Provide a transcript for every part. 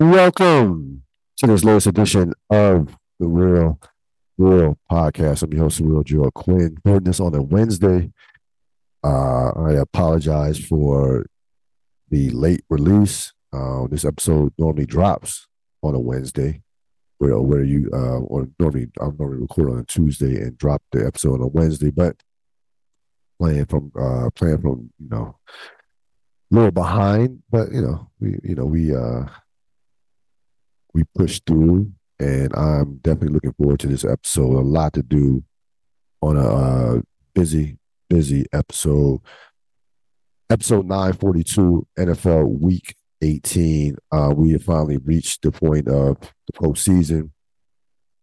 Welcome to this latest edition of the Real Deal Podcast. I'm your host, Real Joe Quinn. Recording this on a Wednesday. Uh, I apologize for the late release. Uh, this episode normally drops on a Wednesday, where where you uh, or normally I'm normally record on a Tuesday and drop the episode on a Wednesday, but playing from uh, playing from you know a little behind, but you know we you know we uh we pushed through, and I'm definitely looking forward to this episode. A lot to do on a uh, busy, busy episode. Episode 942, NFL Week 18. Uh, we have finally reached the point of the postseason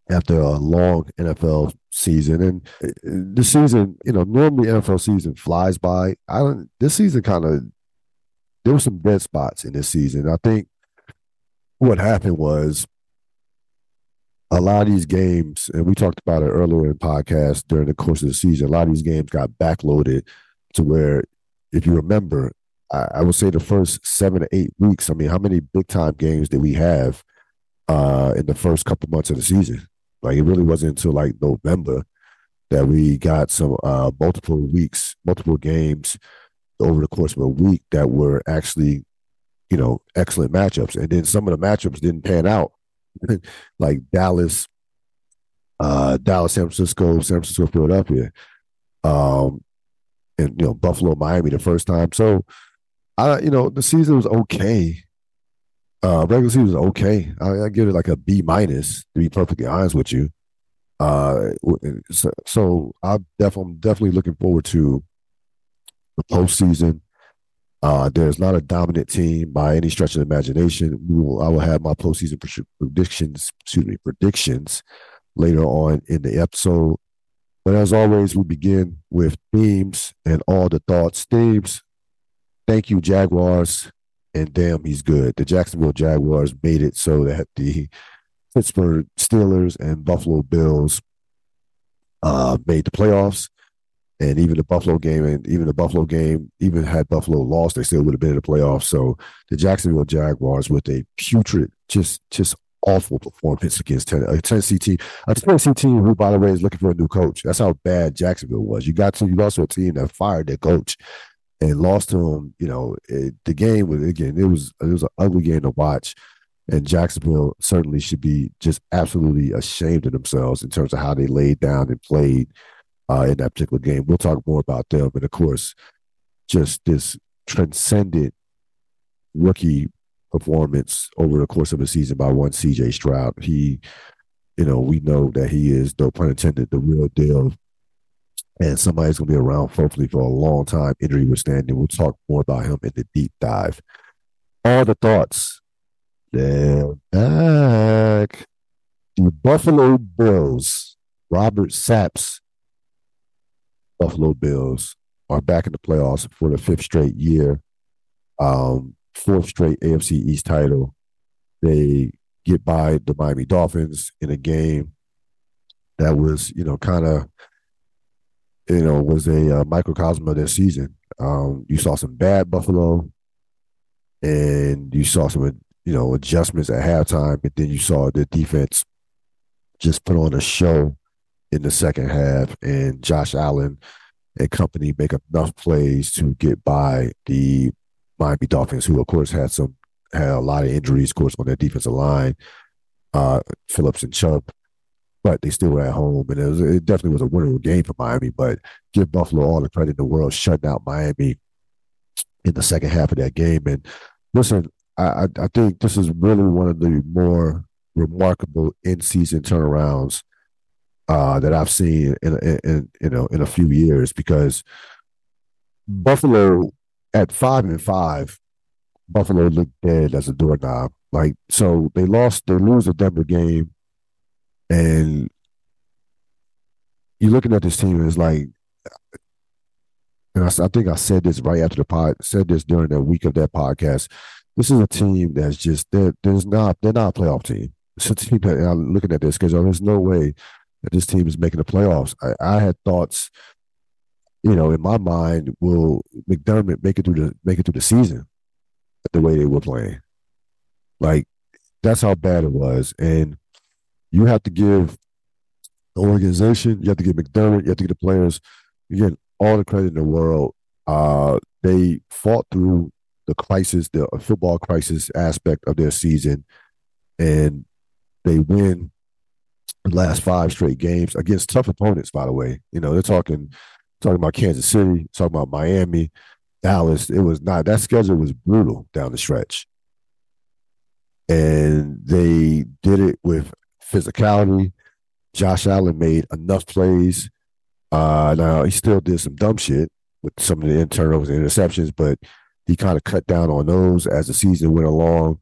after a long NFL season. And uh, the season, you know, normally NFL season flies by. I don't. This season kind of there were some dead spots in this season. I think what happened was a lot of these games, and we talked about it earlier in podcast during the course of the season, a lot of these games got backloaded to where, if you remember, I, I would say the first seven to eight weeks, I mean, how many big time games did we have uh, in the first couple months of the season? Like, it really wasn't until like November that we got some uh, multiple weeks, multiple games over the course of a week that were actually you know, excellent matchups. And then some of the matchups didn't pan out, like Dallas, uh, Dallas, San Francisco, San Francisco, Philadelphia, um, and you know, Buffalo, Miami the first time. So, I, you know, the season was okay. Uh, regular season was okay. I, I give it like a B minus to be perfectly honest with you. Uh, so, so I'm definitely looking forward to the postseason. Uh, there's not a dominant team by any stretch of imagination. Will, I will have my postseason predictions, excuse me, predictions later on in the episode. But as always, we begin with themes and all the thoughts. Themes. Thank you, Jaguars, and damn, he's good. The Jacksonville Jaguars made it so that the Pittsburgh Steelers and Buffalo Bills uh, made the playoffs and even the Buffalo game, and even the Buffalo game, even had Buffalo lost, they still would have been in the playoffs. So the Jacksonville Jaguars with a putrid, just just awful performance against a uh, Tennessee team, a Tennessee team who, by the way, is looking for a new coach. That's how bad Jacksonville was. You got to you also a team that fired their coach and lost to him. You know, it, the game was again, it was it was an ugly game to watch. And Jacksonville certainly should be just absolutely ashamed of themselves in terms of how they laid down and played uh, in that particular game. We'll talk more about them. And of course, just this transcendent rookie performance over the course of a season by one CJ Stroud. He, you know, we know that he is, no pun intended, the real deal. And somebody's going to be around, hopefully, for a long time, injury withstanding. We'll talk more about him in the deep dive. All the thoughts. They're back. The Buffalo Bills, Robert Saps Buffalo Bills are back in the playoffs for the fifth straight year, um, fourth straight AFC East title. They get by the Miami Dolphins in a game that was, you know, kind of, you know, was a uh, microcosm of their season. Um, you saw some bad Buffalo, and you saw some, you know, adjustments at halftime, but then you saw the defense just put on a show in the second half, and Josh Allen and company make enough plays to get by the Miami Dolphins, who of course had some had a lot of injuries, of course, on their defensive line, uh, Phillips and Chubb, but they still were at home, and it, was, it definitely was a winnable game for Miami. But give Buffalo all the credit in the world, shutting out Miami in the second half of that game. And listen, I, I think this is really one of the more remarkable in-season turnarounds uh, that I've seen in, in, in, you know in a few years because Buffalo at five and five, Buffalo looked dead as a doorknob. Like so, they lost, they lose the Denver game, and you're looking at this team and it's like, and I, I think I said this right after the pod, said this during the week of that podcast. This is a team that's just they're, there's not they're not a playoff team. It's a team that I'm looking at this because there's no way this team is making the playoffs. I, I, had thoughts, you know, in my mind, will McDermott make it through the make it through the season the way they were playing? Like That's how bad it was. And you have to give the organization, you have to give McDermott, you have to give the players, again, all the credit in the world. Uh, they fought through the crisis, the football crisis aspect of their season, and they win last five straight games against tough opponents. By the way, you know they're talking talking about Kansas City, talking about Miami, Dallas. It was not that schedule was brutal down the stretch, and they did it with physicality. Josh Allen made enough plays. Uh, now he still did some dumb shit with some of the turnovers and interceptions, but he kind of cut down on those as the season went along,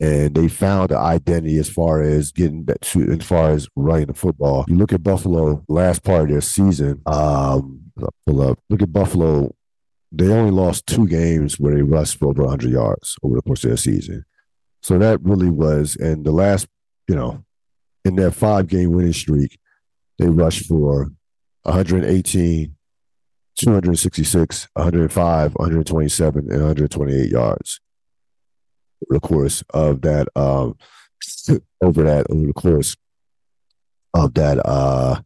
and they found the identity as far as getting that to as far as running the football. You look at Buffalo last part of their season. Um, pull up. Look at Buffalo. They only lost two games where they rushed for over 100 yards over the course of their season. So that really was, and the last, you know, in their five game winning streak, they rushed for 118, 266, 105, 127, and 128 yards the course of that um over that over the course of that uh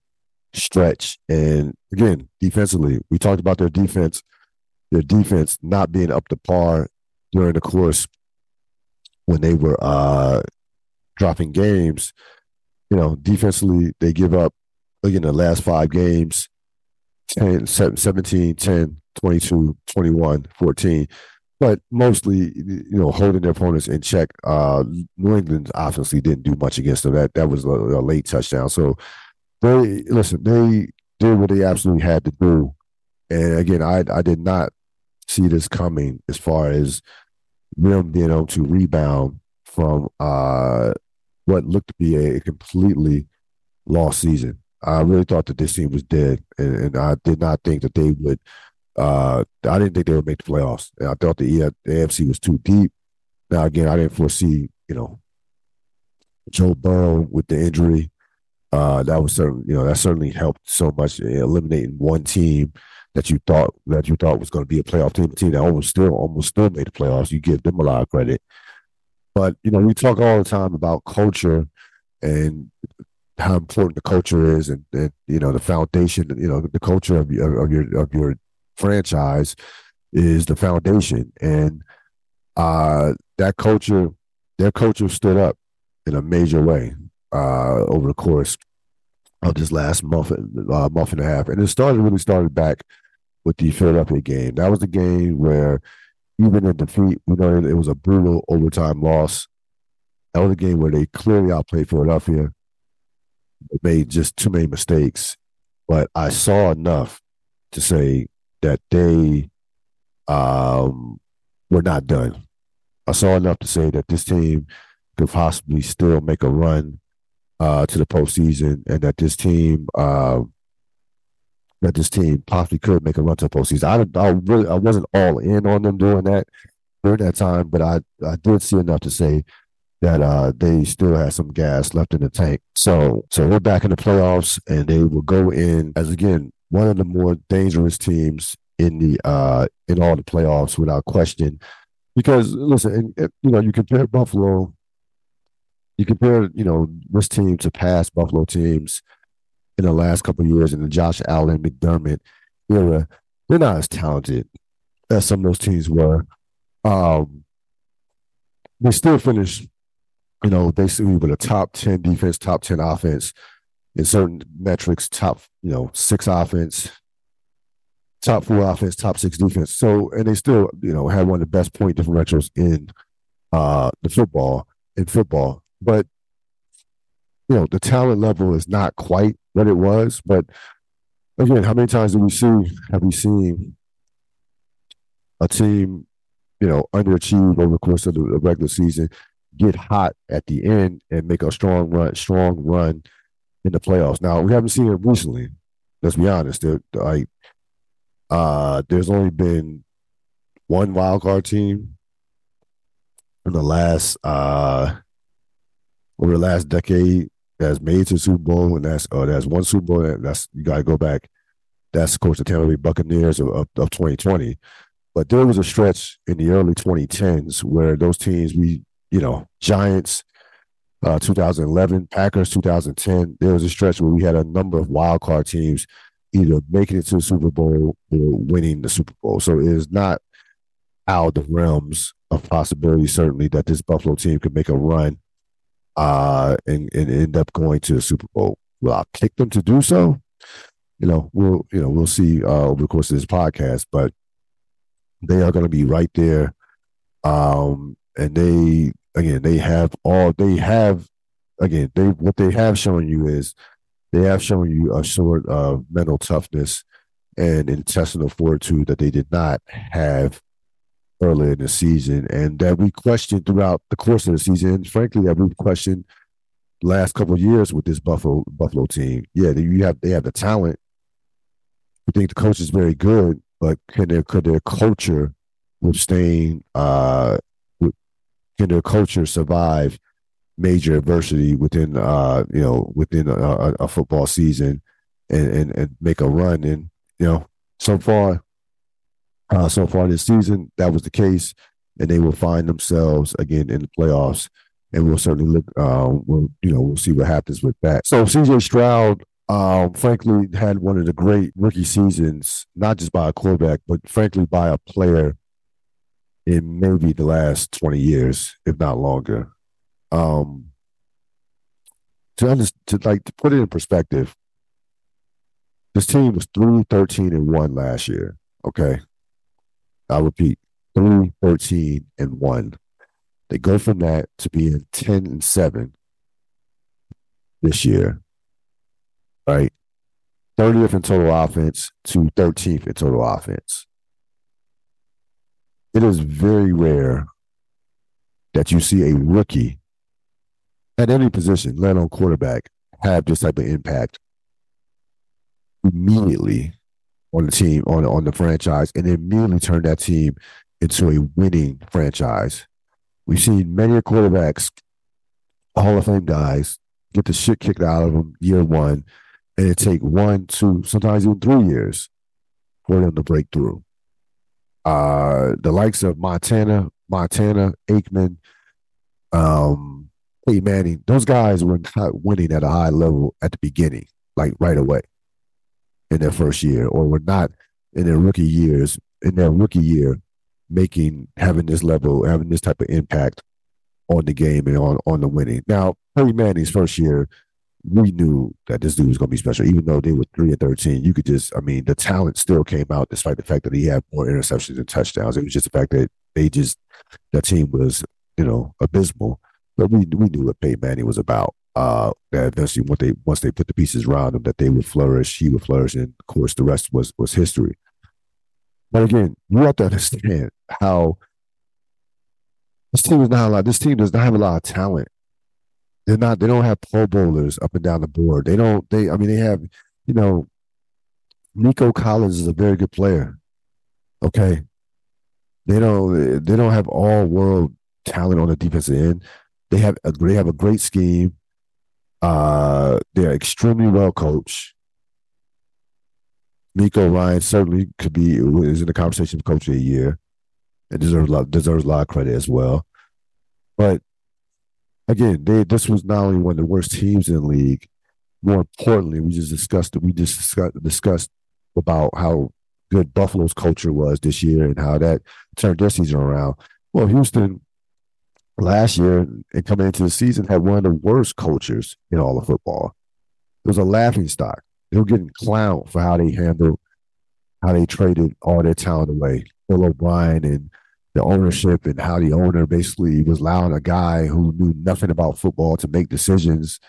stretch. And again, defensively, we talked about their defense, their defense not being up to par during the course when they were uh dropping games. You know, defensively, they give up again the last five games 10, 17, 10, 22, 21, 14. But mostly, you know, holding their opponents in check. Uh, New England obviously didn't do much against them. That that was a, a late touchdown. So they listen. They did what they absolutely had to do. And again, I I did not see this coming as far as them being able to rebound from uh, what looked to be a completely lost season. I really thought that this team was dead, and, and I did not think that they would. Uh, I didn't think they would make the playoffs. I thought the, AFC was too deep. Now again, I didn't foresee, you know, Joe Burrow with the injury. Uh, that was certainly, you know, that certainly helped so much eliminating one team that you thought that you thought was going to be a playoff team, a team that almost still almost still made the playoffs. You give them a lot of credit. But you know, we talk all the time about culture and how important the culture is and, and you know the foundation you know the culture of, of your of your franchise is the foundation. And uh that culture their culture stood up in a major way uh over the course of this last month uh, month and a half. And it started really started back with the Philadelphia game. That was the game where even in defeat we know it was a brutal overtime loss. That was a game where they clearly outplayed Philadelphia. They made just too many mistakes, but I saw enough to say that they um, were not done. I saw enough to say that this team could possibly still make a run uh, to the postseason, and that this team uh, that this team possibly could make a run to the postseason. I, I really I wasn't all in on them doing that during that time, but I I did see enough to say that uh, they still had some gas left in the tank. So, so we're back in the playoffs, and they will go in as again one of the more dangerous teams in the uh, in all the playoffs without question. Because listen, you know, you compare Buffalo, you compare you know this team to past Buffalo teams in the last couple years in the Josh Allen McDermott era. They're not as talented as some of those teams were. Um, they still finished you know, basically with a top 10 defense, top 10 offense in certain metrics, top, you know, six offense, top four offense, top six defense. So, and they still, you know, had one of the best point differentials in uh the football, in football. But, you know, the talent level is not quite what it was. But again, how many times do we see, have we seen a team, you know, underachieve over the course of the regular season get hot at the end and make a strong run, strong run in the playoffs. Now we haven't seen it recently. Let's be honest. Like, uh, there's only been one wild card team in the last uh over the last decade that's made to Super Bowl, and that's uh, that's one Super Bowl. That's you got to go back. That's of course the Tampa Bay Buccaneers of, of, of 2020. But there was a stretch in the early 2010s where those teams we you know, Giants, uh, 2011, Packers 2010. There was a stretch where we had a number of wild card teams either making it to the Super Bowl or winning the Super Bowl. So it is not out of the realms of possibility, certainly, that this Buffalo team could make a run uh, and, and end up going to the Super Bowl. Will I pick them to do so? You know, we'll you know we'll see uh, over the course of this podcast, but they are going to be right there, um, and they again they have all they have again they what they have shown you is they have shown you a sort of mental toughness and intestinal fortitude that they did not have earlier in the season, and that we questioned throughout the course of the season. Frankly, that we've questioned last couple of years with this Buffalo Buffalo team. Yeah, you have they have the talent. We think the coach is very good, but can their could their culture withstand? Uh, can their culture survive major adversity within uh you know within a, a football season and, and and make a run? And you know, so far uh, so far this season. That was the case, and they will find themselves again in the playoffs. And we'll certainly look. Uh, we'll you know we'll see what happens with that. So C.J. Stroud, um, frankly, had one of the great rookie seasons, not just by a quarterback, but frankly by a player in maybe the last twenty years, if not longer. Um, to understand, to like to put it in perspective, this team was 3 13 and 1 last year. Okay. I repeat, 3, 13, and 1. They go from that to being 10 and 7 this year. Right? 30th in total offense to 13th in total offense. It is very rare that you see a rookie at any position, let alone quarterback, have this type of impact immediately on the team, on on the franchise, and immediately turn that team into a winning franchise. We've seen many quarterbacks, Hall of Fame guys, get the shit kicked out of them year one, and it take one, two, sometimes even three years for them to break through. Uh, the likes of Montana, Montana, Aikman, um, Hey Manning, those guys were not winning at a high level at the beginning, like right away in their first year or were not in their rookie years, in their rookie year, making having this level, having this type of impact on the game and on, on the winning. Now, Peyton Manning's first year, we knew that this dude was going to be special, even though they were three and thirteen. You could just, I mean, the talent still came out despite the fact that he had more interceptions and touchdowns. It was just the fact that they just that team was, you know, abysmal. But we we knew what Peyton Manning was about uh, that eventually once they once they put the pieces around him, that they would flourish, he would flourish, and of course the rest was was history. But again, you have to understand how this team is not a lot. This team does not have a lot of talent. They're not. They don't have Pro Bowlers up and down the board. They don't. They. I mean, they have. You know, Nico Collins is a very good player. Okay. They don't. They don't have all world talent on the defensive end. They have a, they have a great scheme. Uh, they're extremely well coached. Nico Ryan certainly could be is in the conversation of coach of the year, and deserves a lot, deserves a lot of credit as well. But again, they this was not only one of the worst teams in the league. More importantly, we just discussed we just discussed, discussed about how good Buffalo's culture was this year and how that turned their season around. Well, Houston last year and coming into the season had one of the worst cultures in all of football. It was a laughing stock. They were getting clowned for how they handled, how they traded all their talent away. Bill O'Brien and the ownership and how the owner basically was allowing a guy who knew nothing about football to make decisions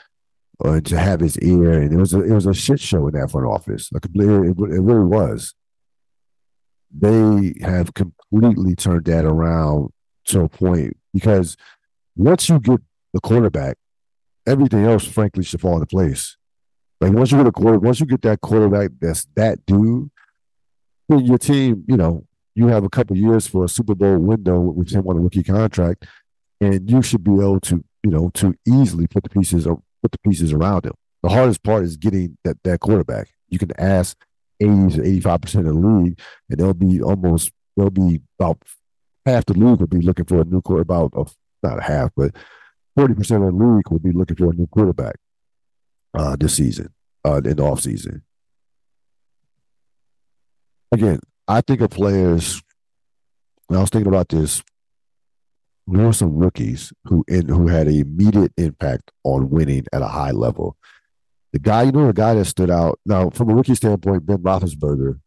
or to have his ear. And it was a, it was a shit show in that front office. Like it, it really was. They have completely turned that around to a point because once you get the quarterback, everything else, frankly, should fall into place. Like once you get a quarter, once you get that quarterback that's that dude, your team, you know, you have a couple years for a Super Bowl window with him on a rookie contract, and you should be able to, you know, to easily put the pieces or put the pieces around him. The hardest part is getting that that quarterback. You can ask 80 to 85 percent of the league, and they'll be almost they'll be about half the league will be looking for a new quarterback. Of not half, but forty percent of the league will be looking for a new quarterback uh, this season, uh, in the off season. Again, I think of players. I was thinking about this. There were some rookies who in, who had an immediate impact on winning at a high level. The guy, you know, the guy that stood out now from a rookie standpoint, Ben Roethlisberger,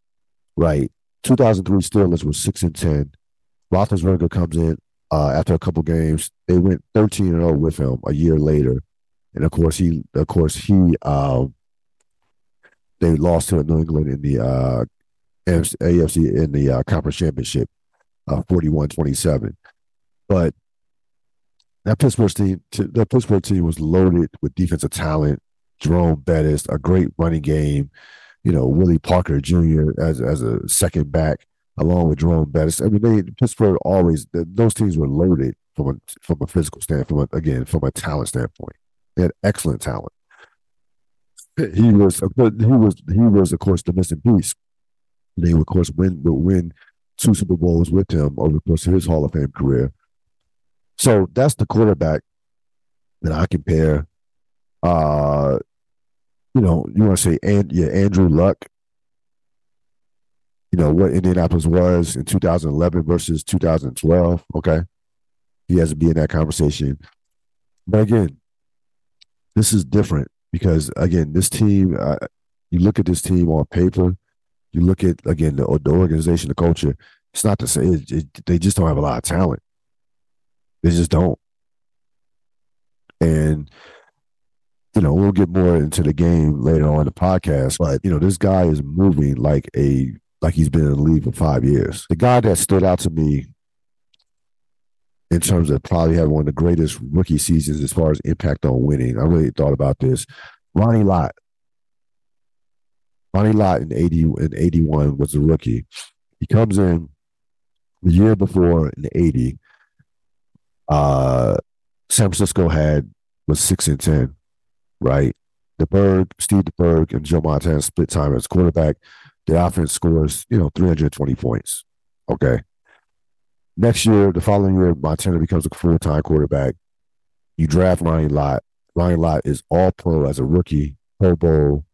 right? 2003 Steelers was six and ten. Roethlisberger comes in uh, after a couple games. They went 13 and 0 with him a year later, and of course he, of course he, um, they lost to New England in the uh, AFC in the uh, conference championship, uh, 41-27. But that Pittsburgh team, that Pittsburgh team was loaded with defensive talent. Jerome Bettis, a great running game. You know, Willie Parker Jr. as as a second back, along with Jerome Bettis. I mean, they Pittsburgh always those teams were loaded from a from a physical standpoint. Again, from a talent standpoint, they had excellent talent. He was, he was, he was, of course, the missing piece. They of course, win would win two Super Bowls with him over the course of his Hall of Fame career. So that's the quarterback that I compare. Uh, you know, you want to say and yeah, Andrew Luck. You know what Indianapolis was in 2011 versus 2012. Okay, he has to be in that conversation. But again, this is different because again, this team. Uh, you look at this team on paper. You look at again the, the organization, the culture. It's not to say it, it, they just don't have a lot of talent. They just don't. And you know, we'll get more into the game later on the podcast, but you know, this guy is moving like a like he's been in the league for five years. The guy that stood out to me in terms of probably having one of the greatest rookie seasons as far as impact on winning. I really thought about this. Ronnie Lott. Ronnie Lott in 80 in 81 was a rookie. He comes in the year before in 80 uh, San Francisco had was six and ten, right? DeBerg, Steve DeBerg, and Joe Montana split time as quarterback. The offense scores, you know, 320 points. Okay. Next year, the following year, Montana becomes a full time quarterback. You draft Ronnie Lott. Ronnie Lott is all pro as a rookie, Pro Bowl.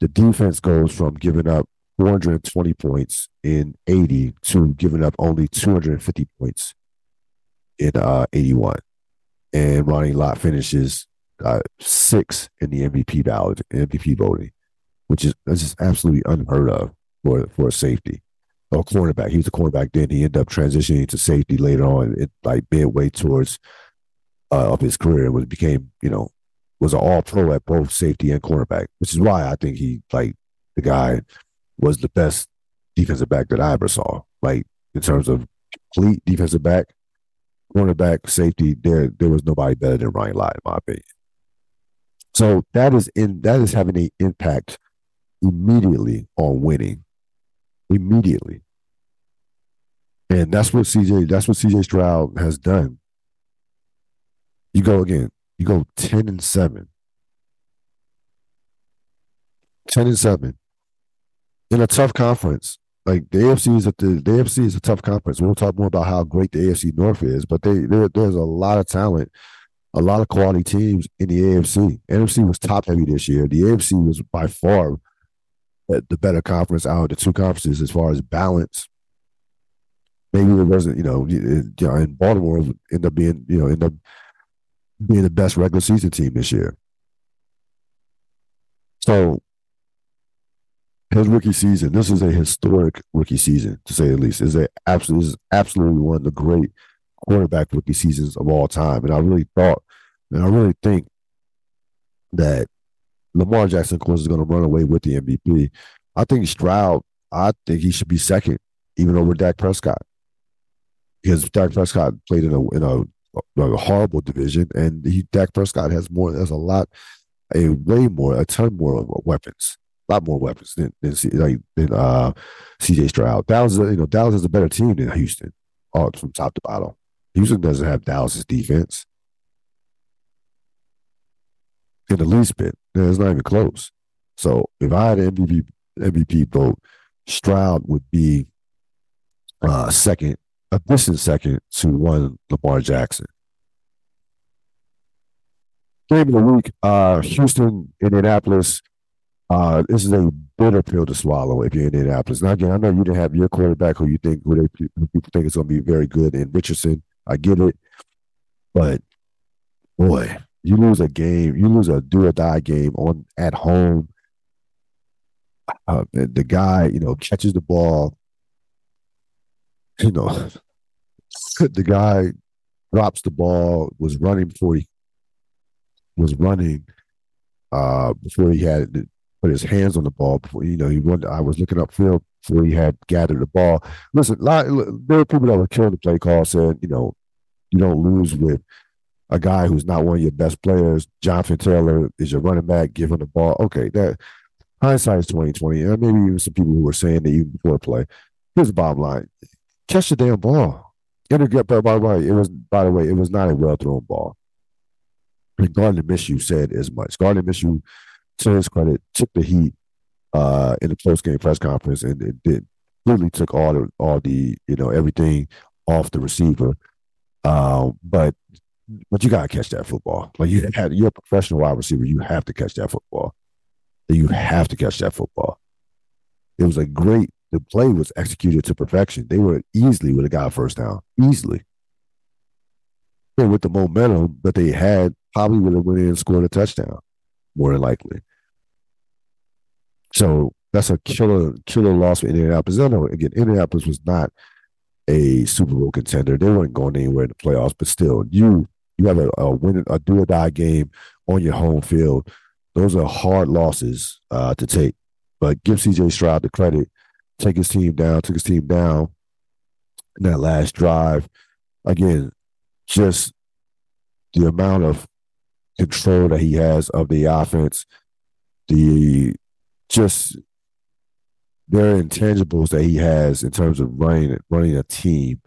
The defense goes from giving up 420 points in 80 to giving up only 250 points in uh, 81. And Ronnie Lott finishes uh, six in the MVP ballot, MVP voting, which is that's just absolutely unheard of for for a safety or cornerback. He was a cornerback then. He ended up transitioning to safety later on, it, like midway towards uh, of his career. Was became you know was an all pro at both safety and cornerback, which is why I think he like the guy was the best defensive back that I ever saw. Like in terms of complete defensive back, cornerback, safety, there there was nobody better than Ryan Lott, in my opinion. So that is in that is having an impact immediately on winning. Immediately. And that's what CJ, that's what CJ Stroud has done. You go again, you go 10 and 7. 10 and 7 in a tough conference like the AFC is a the, the AFC is a tough conference. We'll talk more about how great the AFC North is, but they there's a lot of talent, a lot of quality teams in the AFC. NFC was top heavy this year. The AFC was by far the better conference out of the two conferences as far as balance. Maybe it wasn't, you know, and Baltimore ended up being, you know, end up being the best regular season team this year. So his rookie season, this is a historic rookie season, to say the least. Is a absolutely is absolutely one of the great quarterback rookie seasons of all time. And I really thought, and I really think that Lamar Jackson, of course, is going to run away with the MVP. I think Stroud, I think he should be second, even over Dak Prescott. Because Dak Prescott played in a in a, a horrible division, and he Dak Prescott has more, has a lot, a way more, a ton more weapons a lot more weapons than than, like, than uh, CJ Stroud. Dallas, you know, Dallas is a better team than Houston, all from top to bottom. Houston doesn't have Dallas's defense in the least bit. It's not even close. So if I had an MVP MVP vote, Stroud would be uh, second, a distant second to one Lamar Jackson. game of the week, uh, Houston, Indianapolis. Uh, this is a bitter pill to swallow if you're in Indianapolis. Now, again, I know you didn't have your quarterback who you think who, they, who people think is going to be very good in Richardson. I get it, but boy, you lose a game, you lose a do or die game on at home. Uh, the guy, you know, catches the ball. You know, the guy drops the ball, was running before he was running uh, before he had put his hands on the ball. Before you know, he went. I was looking upfield before he had gathered the ball. Listen, lot, there were people that were killing the play call. Said, you know, you don't lose with a guy who's not one of your best players. Jonathan Taylor is your running back. Give him the ball. Okay, that hindsight is twenty twenty. Maybe even some people who were saying that even before play. Here's the bottom line: catch the damn ball. Interget, by the way, it was by the way, it was not a well thrown ball. And Gardner Minshew said as much. Gardner Minshew, to his credit, took the heat uh, in the post game press conference and it did really took all the all the you know everything off the receiver. Um, but but you gotta catch that football. Like you had you're a professional wide receiver, you have to catch that football. You have to catch that football. It was a great the play was executed to perfection. They would easily would have got a first down. Easily. And with the momentum that they had, probably would have went in and scored a touchdown, more than likely. So that's a killer, killer loss for Indianapolis. I know again, Indianapolis was not a Super Bowl contender. They weren't going anywhere in the playoffs, but still, you you have a, a win a do or die game on your home field. Those are hard losses uh, to take. But give CJ Stroud the credit. Take his team down, took his team down in that last drive. Again, just the amount of control that he has of the offense, the just there intangibles that he has in terms of running running a team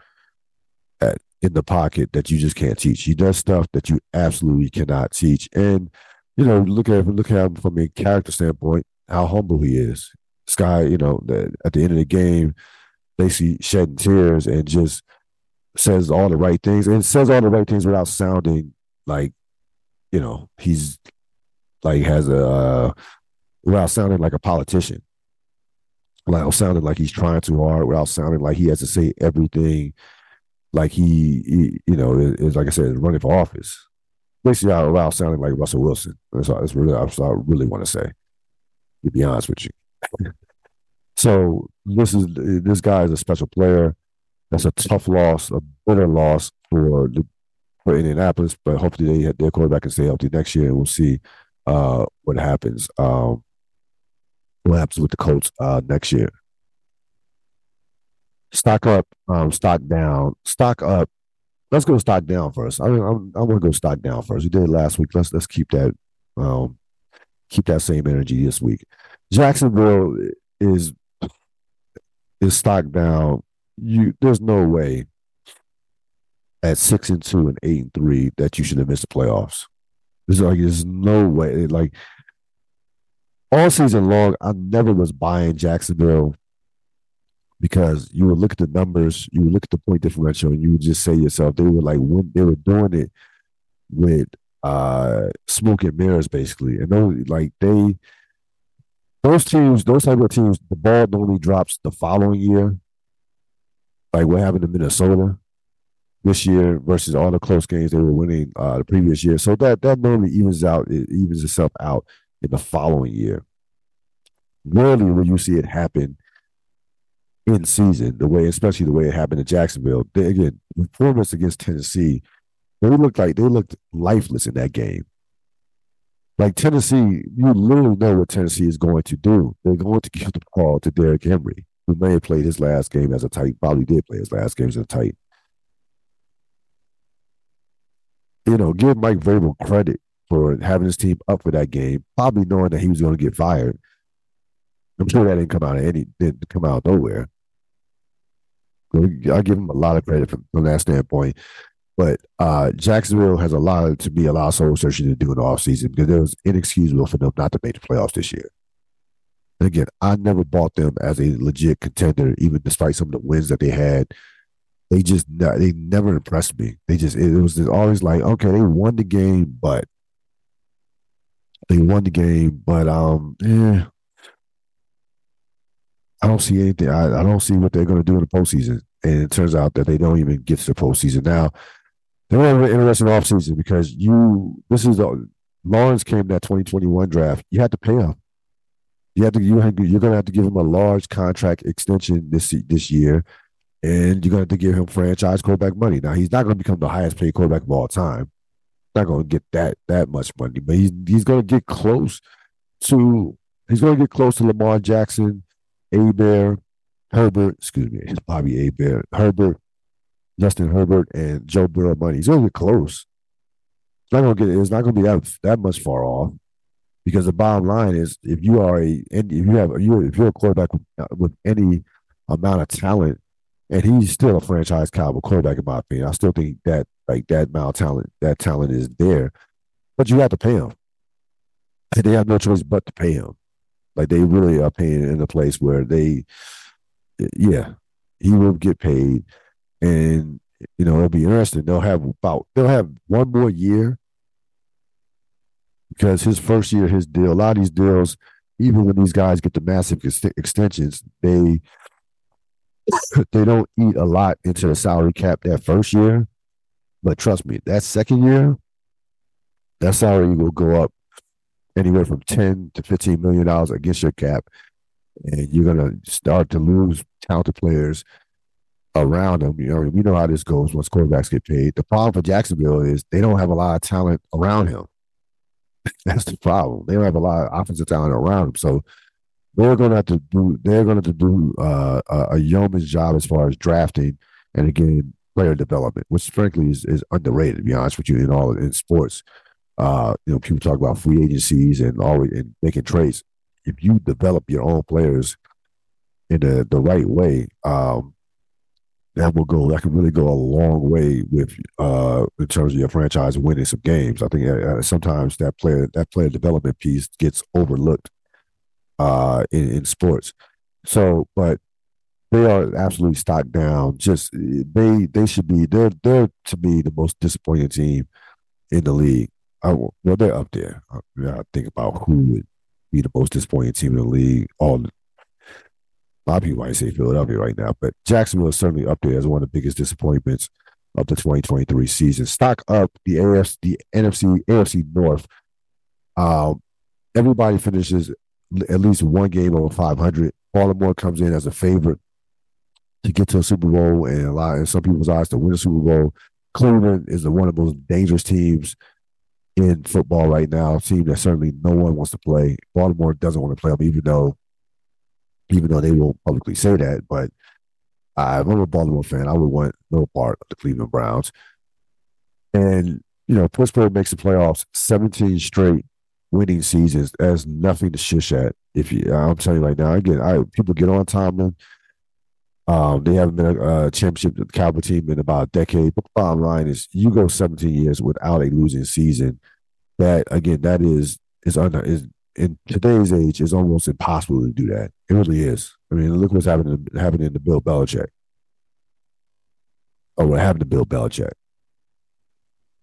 at, in the pocket that you just can't teach. He does stuff that you absolutely cannot teach. And you know, look at look at him from a character standpoint, how humble he is. Sky, you know, the, at the end of the game, basically shedding tears and just says all the right things and says all the right things without sounding like you know he's like has a uh, without sounding like a politician. Without sounding like he's trying too hard without sounding like he has to say everything like he, he you know is, is, like i said running for office. Basically without sounding like russell wilson. That's, that's really that's what i really want to say to be honest with you so this is this guy is a special player that's a tough loss, a bitter loss for the, for Indianapolis. But hopefully, they their quarterback can stay healthy next year, and we'll see uh, what happens. Um, what happens with the Colts uh, next year? Stock up, um, stock down, stock up. Let's go stock down first. I mean, I'm, I'm going to go stock down first. We did it last week. Let's let's keep that um, keep that same energy this week. Jacksonville is is stock down you there's no way at six and two and eight and three that you should have missed the playoffs. There's like there's no way. Like all season long, I never was buying Jacksonville because you would look at the numbers, you would look at the point differential, and you would just say to yourself, they were like when they were doing it with uh smoke and mirrors basically. And those like they those teams, those type of teams, the ball normally drops the following year like what happened to Minnesota this year versus all the close games they were winning uh, the previous year. So that that normally evens out, it evens itself out in the following year. Rarely will you see it happen in season, the way, especially the way it happened in Jacksonville. They, again, performance against Tennessee, they looked like they looked lifeless in that game. Like Tennessee, you literally know what Tennessee is going to do. They're going to give the ball to Derrick Henry who may have played his last game as a tight, probably did play his last game as a tight. You know, give Mike Vrabel credit for having his team up for that game, probably knowing that he was going to get fired. I'm sure that didn't come out of any didn't come out nowhere. I give him a lot of credit from, from that standpoint. But uh, Jacksonville has a lot to be a lot of soul searching to do in the offseason because it was inexcusable for them not to make the playoffs this year. And again, I never bought them as a legit contender, even despite some of the wins that they had. They just they never impressed me. They just it was just always like, okay, they won the game, but They won the game, but um, yeah, I don't see anything. I, I don't see what they're going to do in the postseason. And it turns out that they don't even get to the postseason. Now, they're have an interesting offseason because you, this is the, Lawrence came that 2021 draft. You had to pay him. You have to, you you're going to have to give him a large contract extension this this year, and you're going to have to give him franchise quarterback money. Now, he's not going to become the highest paid quarterback of all time. Not going to get that that much money, but he's he's going to get close to he's going to get close to Lamar Jackson A Bear, Herbert, excuse me, Bobby A Bear, Herbert, Justin Herbert, and Joe Burrow money. He's gonna get close. It's not gonna get. It's not gonna be that that much far off. Because the bottom line is, if you are a, if you have, you if you're a quarterback with, uh, with any amount of talent, and he's still a franchise caliber quarterback in my opinion. I still think that like that amount of talent, that talent is there, but you have to pay him. And they have no choice but to pay him. Like they really are paying in a place where they, yeah, he will get paid, and you know it'll be interesting. They'll have about they'll have one more year because his first year, his deal, a lot of these deals, even when these guys get the massive ex- extensions, they they don't eat a lot into the salary cap that first year. But trust me, that second year, that salary will go up anywhere from 10 to 15 million dollars against your cap and you're to start to lose talented players around him. You know, we know how this goes once quarterbacks get paid. The problem for Jacksonville is they don't have a lot of talent around him. That's the problem. They don't have a lot of offensive talent around him. So they're going to have to do. They're going to have to do uh, a, a yeoman's job as far as drafting and again player development, which frankly is, is underrated. To be honest with you, in all in sports, uh, you know, people talk about free agencies and always and making trades. If you develop your own players in the, the right way, um, that will go. That can really go a long way with uh, in terms of your franchise winning some games. I think uh, uh sometimes that player that player development piece gets overlooked uh, in, in sports. So, but they are absolutely stocked down. Just they they should be they're they're to me the most disappointing team in the league. I, well, they're up there. I, I think about who would be the most disappointing team in the league. All a lot of people might say Philadelphia right now, but Jacksonville is certainly up there as one of the biggest disappointments of the 2023 season. Stock up the AFC, the NFC, AFC North. Um, everybody finishes at least one game over 500. Baltimore comes in as a favorite to get to a Super Bowl, and a lot, and some people's eyes to win a Super Bowl. Cleveland is the, one of the most dangerous teams in football right now. A team that certainly no one wants to play. Baltimore doesn't want to play them, even though even though they won't publicly say that. But uh, I'm a Baltimore fan. I would want no part of the Cleveland Browns. And you know, Pittsburgh makes the playoffs 17 straight winning seasons. There's nothing to shush at. If you, I'm telling you right now, again, I people get on Tomlin. Um, they haven't been a, a championship caliber team in about a decade. But bottom line is, you go 17 years without a losing season. That again, that is is under is in today's age is almost impossible to do that. It really is. I mean, look what's happening happening to Bill Belichick. Or what happened to Bill Belichick.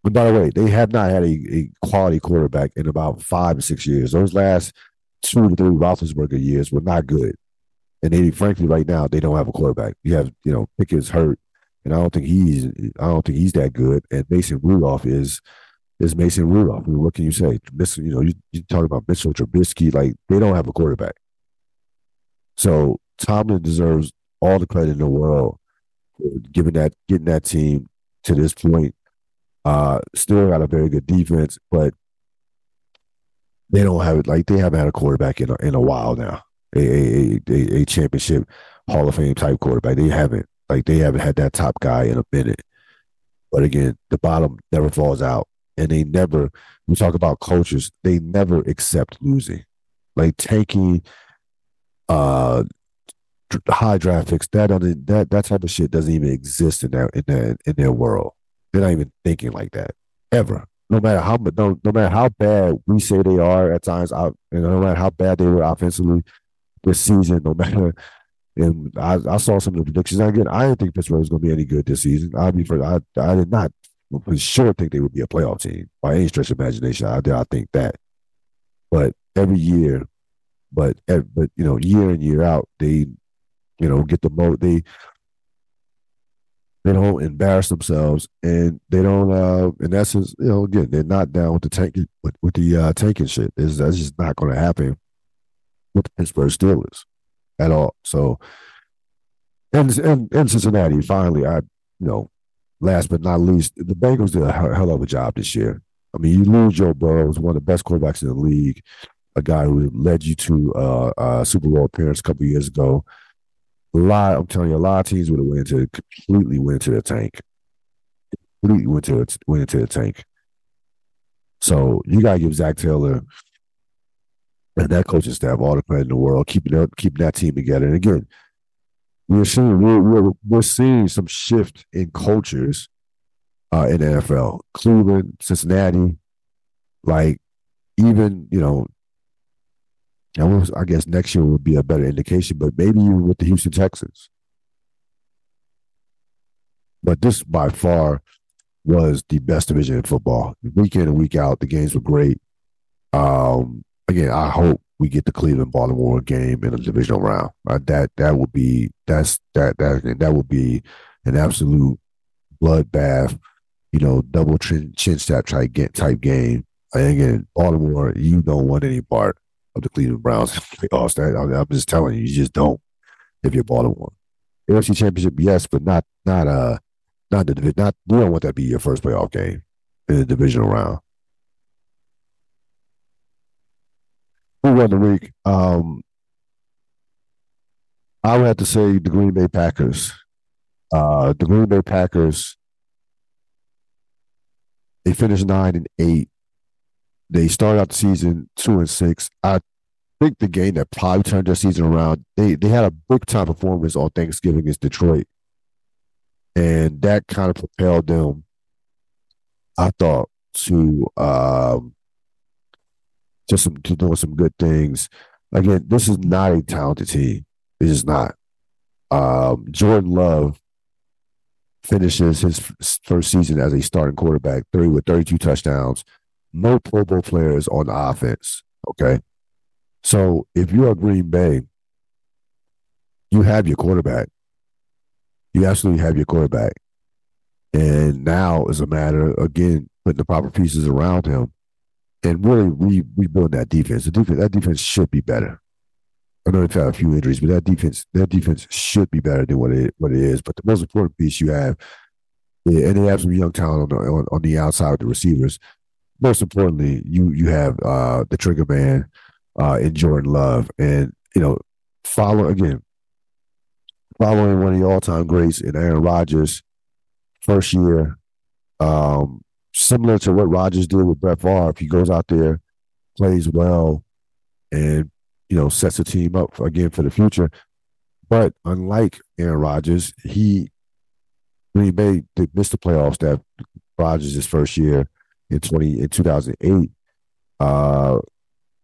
And by the way, they have not had a, a quality quarterback in about five to six years. Those last two to three Roethlisberger years were not good. And they, frankly, right now they don't have a quarterback. You have, you know, Pickett's hurt, and I don't think he's, I don't think he's that good. And Mason Rudolph is, is Mason Rudolph. I mean, what can you say? You know, you, you talk about Mitchell Trubisky, like they don't have a quarterback. So Tomlin deserves all the credit in the world, for giving that getting that team to this point. Uh, still got a very good defense, but they don't have it. Like they haven't had a quarterback in a, in a while now a, a, a, a championship Hall of Fame type quarterback. They haven't like they haven't had that top guy in a minute. But again, the bottom never falls out, and they never. We talk about cultures they never accept losing, like tanking, uh, high draft picks. That that that type of shit doesn't even exist in their in their in their world. They're not even thinking like that ever. No matter how no, no matter how bad we say they are at times, out no matter how bad they were offensively, this season, no matter. And I, I saw some of the predictions. Again, I didn't think Pittsburgh was going to be any good this season. I mean, for I, I did not for sure think they would be a playoff team by any stretch of imagination. I I think that. but every year, but but you know, year in year out, they you know get the mo they they don't embarrass themselves and they don't uh in essence you know again they're not down with the tank with, with the uh tanking shit is that's just not going to happen with the pittsburgh steelers at all so and and, and cincinnati finally i you know last but not least the bengals did a hell of a job this year i mean you lose joe burrow was one of the best quarterbacks in the league a guy who led you to uh, a super bowl appearance a couple years ago a lot. I'm telling you, a lot of teams would have went into completely went into the tank. Completely went to went into the tank. So you gotta give Zac Taylor and that coaching staff all the credit in the world, keeping that keeping that team together. And again, we're seeing we're, we're, we're seeing some shift in cultures uh, in NFL. Cleveland, Cincinnati, like even you know I guess next year would be a better indication, but maybe even with the Houston Texans. But this by far was the best division in football. Week in and week out, the games were great. Um, again, I hope we get the Cleveland Baltimore game in a divisional round. Uh, that that would be that's that that that would be an absolute bloodbath. You know, double chin, chin strap type type game. And again, Baltimore, you don't want any part of the Cleveland Browns playoffs. That I am just telling you, you just don't if you're Baltimore. AFC Championship, yes, but not not uh not the not you don't want that to be your first playoff game in the divisional round. Who won the week? Um, I would have to say the Green Bay Packers. Uh, the Green Bay Packers. They finished nine and eight. They started out the season two and six. I think the game that probably turned their season around. They they had a big time performance on Thanksgiving against Detroit, and that kind of propelled them. I thought to um, to some to doing some good things. Again, this is not a talented team. It is not. Um, Jordan Love finishes his first season as a starting quarterback, three with 32 touchdowns, no Pro Bowl players on the offense. Okay. So if you're Green Bay, you have your quarterback. You absolutely have your quarterback. And now is a matter, again, putting the proper pieces around him and really re- rebuild that defense. The defense that defense should be better. I know they've had a few injuries, but that defense, that defense should be better than what it what it is. But the most important piece you have, yeah, and they have some young talent on the on, on the outside of the receivers most importantly, you you have uh, the trigger man uh, in Jordan Love, and you know, follow again, following one of the all time greats in Aaron Rodgers, first year, um, similar to what Rodgers did with Brett Favre. If he goes out there, plays well, and you know sets the team up for, again for the future. But unlike Aaron Rodgers, he Green Bay missed the playoffs that Rodgers' first year in twenty in two thousand eight. Uh,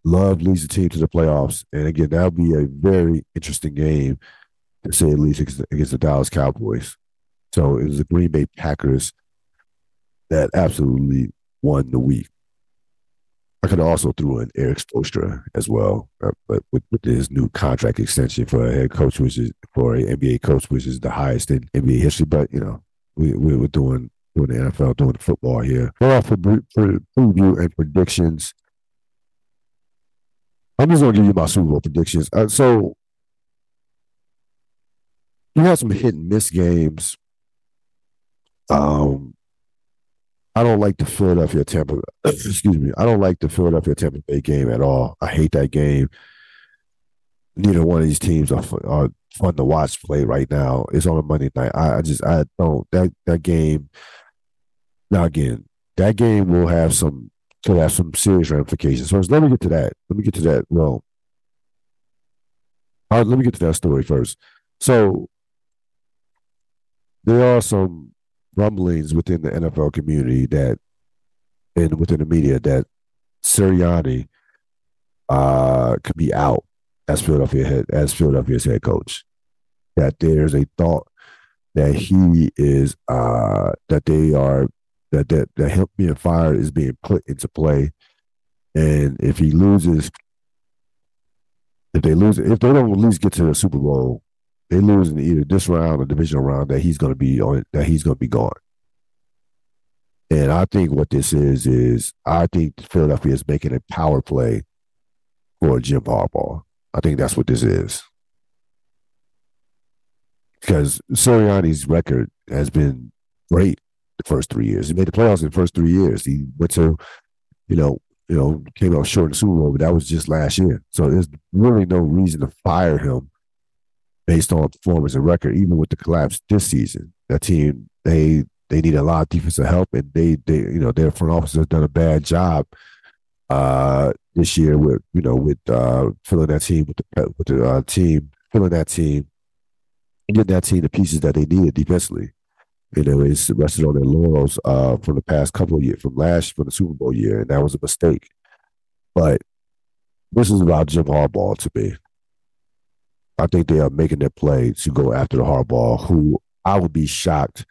Love leads the team to the playoffs, and again, that'll be a very interesting game to say at least against the Dallas Cowboys. So it was the Green Bay Packers that absolutely won the week. I could also throw in Erik Spoelstra as well, uh, but with, with, his new contract extension for a head coach, which is for an NBA coach, which is the highest in NBA history. But you know, we, we were doing doing the NFL, doing the football here. Go off for, for preview and predictions. I'm just gonna give you my Super Bowl predictions. Uh, so you had some hit and miss games. Um, I don't like the Philadelphia Tampa. excuse me. I don't like the Philadelphia Tampa Bay game at all. I hate that game. Neither one of these teams are, are fun to watch play right now. It's on a Monday night. I, I just I don't that that game now, again, that game will have some could have some serious ramifications. So let me get to that. Let me get to that. Well, let me get to that story first. So there are some rumblings within the NFL community that, and within the media, that Sirianni uh, could be out as Philadelphia head as Philadelphia's head coach. That there's a thought that he is uh, that they are that that that him being fired is being put into play And if he loses, if they lose, if they don't at least get to the Super Bowl, they lose in either this round or divisional round, that he's going to be on, that he's going to be gone. And I think what this is is I think Philadelphia is making a power play for Jim Harbaugh. I think that's what this is. Because Sirianni's record has been great the first three years. He made the playoffs in the first three years. He went to, you know, you know, came out short in the Super Bowl, but that was just last year. So there's really no reason to fire him based on performance and record, even with the collapse this season. That team, they they need a lot of defensive help, and they they you know their front office has done a bad job uh, this year with you know with uh, filling that team with the with the uh, team filling that team getting that team the pieces that they needed defensively. You know, it's rested on their laurels uh, from the past couple of years, from last from the Super Bowl year, and that was a mistake. But this is about Jim Harbaugh to me. I think they are making their play to go after the Harbaugh, who I would be shocked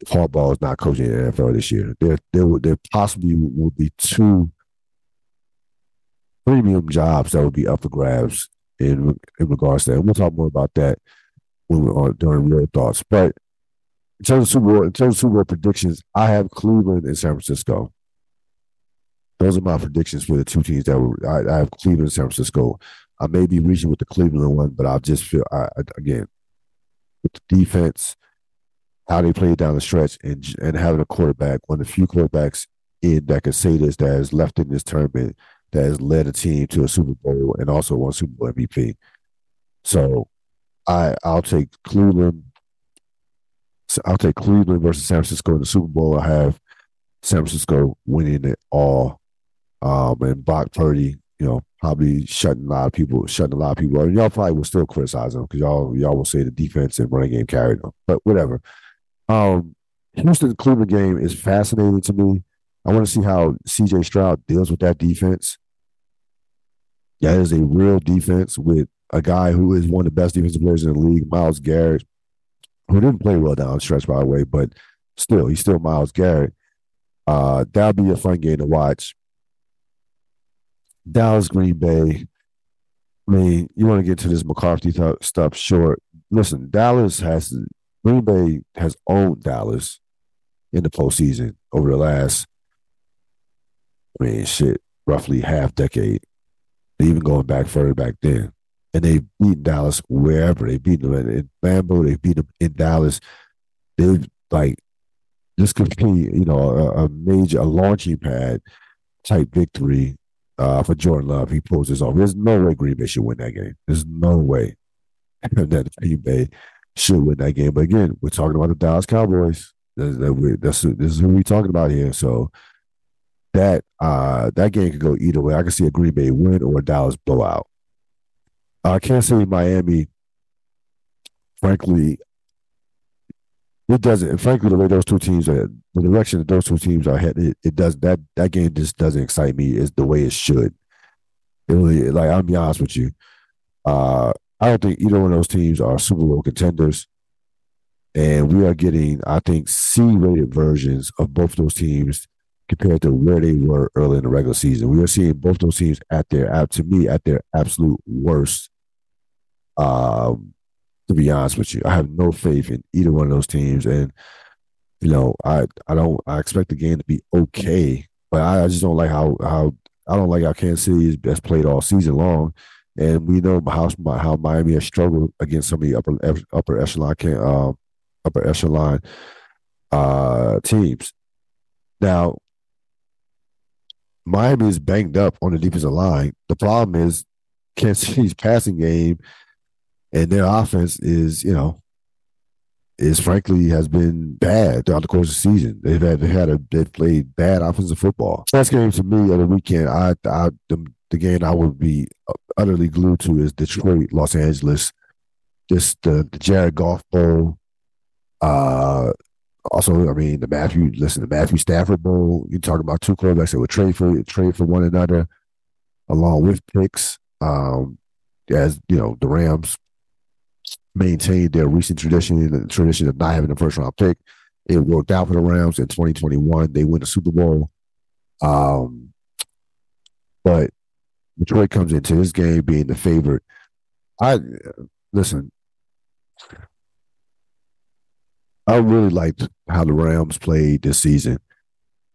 if Harbaugh is not coaching the NFL this year. There, there, there possibly will be two premium jobs that will be up for grabs in in regards to that. We'll talk more about that when we're on during real thoughts. But in terms of Super Bowl, in terms of Super Bowl predictions, I have Cleveland and San Francisco. Those are my predictions for the two teams that were. I, I have Cleveland and San Francisco. I may be reaching with the Cleveland one, but I just feel I, again with the defense how they played down the stretch and and having a quarterback, one of the few quarterbacks in that can say this that has left in this tournament that has led a team to a Super Bowl and also won Super Bowl MVP. So I I'll take Cleveland. I'll take Cleveland versus San Francisco in the Super Bowl. I have San Francisco winning it all. Um, and Brock Purdy, you know, probably shutting a lot of people, shutting a lot of people. And y'all probably will still criticize them because y'all y'all will say the defense and running game carried them. But whatever. Um, Houston Cleveland game is fascinating to me. I want to see how CJ Stroud deals with that defense. That is a real defense with a guy who is one of the best defensive players in the league, Myles Garrett, who didn't play well down stretch, by the way, but still, he's still Myles Garrett. Uh, that'll be a fun game to watch. Dallas, Green Bay. I mean, you want to get to this McCarthy th- stuff short. Listen, Dallas has Green Bay has owned Dallas in the postseason over the last, I mean, shit, roughly half decade, even going back further back then. And they've beaten Dallas wherever. They've beaten them in Lambeau, they've beaten them in Dallas. They've, like, this could be, you know, a, a major, a launching pad type victory uh, for Jordan Love. He pulls this off. There's no way Green Bay should win that game. There's no way that Green Bay should win that game. But again, we're talking about the Dallas Cowboys. That's, that that's this is who we're talking about here. So that uh that game could go either way. I can see a Green Bay win or a Dallas blowout. I can't say Miami. Frankly, it doesn't. And Frankly, the way those two teams are, the direction that those two teams are headed, it, it does that that game just doesn't excite me. Is the way it should. It really, like I'll be honest with you. Uh, I don't think either one of those teams are Super Bowl contenders. And we are getting, I think, C rated versions of both those teams compared to where they were early in the regular season. We are seeing both those teams at their, to me, at their absolute worst. Um, to be honest with you, I have no faith in either one of those teams. And, you know, I, I don't, I expect the game to be okay, but I, I just don't like how, how, I don't like how Kansas City has played all season long and we know how how Miami has struggled against some of the upper upper echelon uh, upper echelon uh, teams. Now, Miami is banged up on the defensive line. The problem is Kansas City's passing game and their offense is, you know, is frankly has been bad throughout the course of the season. They've had they had a they've played bad offensive football. Best game to me of the weekend, I I the, the game I would be utterly glued to is Detroit, Los Angeles. Just the, the Jared Goff Bowl. Uh, also, I mean the Matthew. Listen, the Matthew Stafford Bowl. You talk about two quarterbacks that would trade for trade for one another, along with picks. Um, as you know, the Rams maintained their recent tradition, the tradition of not having a first round pick. It worked out for the Rams in 2021. They win the Super Bowl. Um, But Detroit comes into this game being the favorite. I listen. I really liked how the Rams played this season.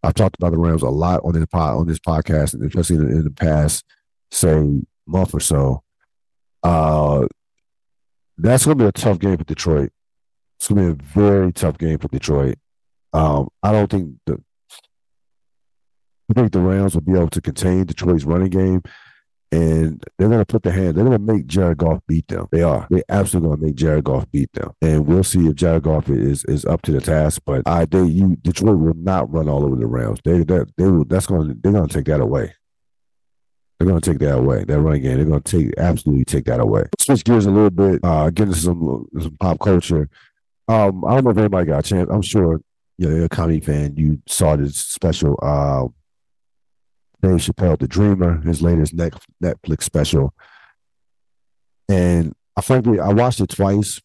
I've talked about the Rams a lot on this pod, on this podcast, and especially in, in the past, say month or so. Uh, that's going to be a tough game for Detroit. It's going to be a very tough game for Detroit. Um, I don't think the I think the Rams will be able to contain Detroit's running game and they're going to put the hand. They're going to make Jared Goff beat them. They are. They absolutely going to make Jared Goff beat them, and we'll see if Jared Goff is is up to the task. But I, they, you, Detroit will not run all over the Rams. They, that they, will. That's going. They're going to take that away. They're going to take that away. That running game. They're going to take absolutely take that away. Switch gears a little bit. Uh, get into some some pop culture. Um, I don't know if anybody got a chance. I'm sure you're a comedy fan. You saw this special. Uh, Dave Chappelle, The Dreamer, his latest Netflix special. And I frankly, I watched it twice.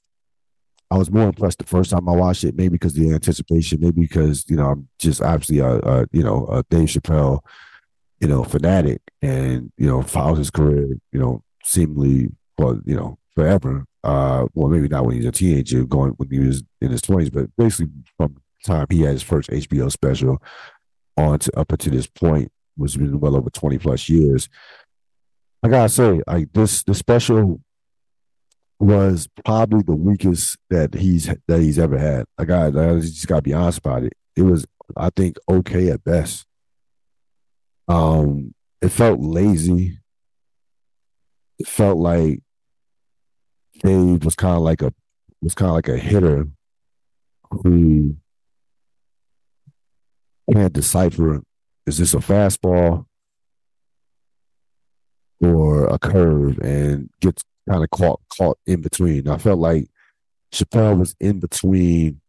I was more impressed the first time I watched it, maybe because the anticipation, maybe because you know I'm just obviously a, a you know a Dave Chappelle, you know fanatic, and you know followed his career, you know seemingly well, you know forever. Uh, well, maybe not when he was a teenager, going when he was in his twenties, but basically from the time he had his first HBO special on to up until this point, was been well over 20 plus years. I gotta say, like this the special was probably the weakest that he's that he's ever had. I got I just gotta be honest about it. It was, I think, okay at best. Um, it felt lazy. It felt like Dave was kind of like a was kind of like a hitter who can't decipher is this a fastball or a curve and gets kind of caught caught in between. I felt like Chappelle was in between.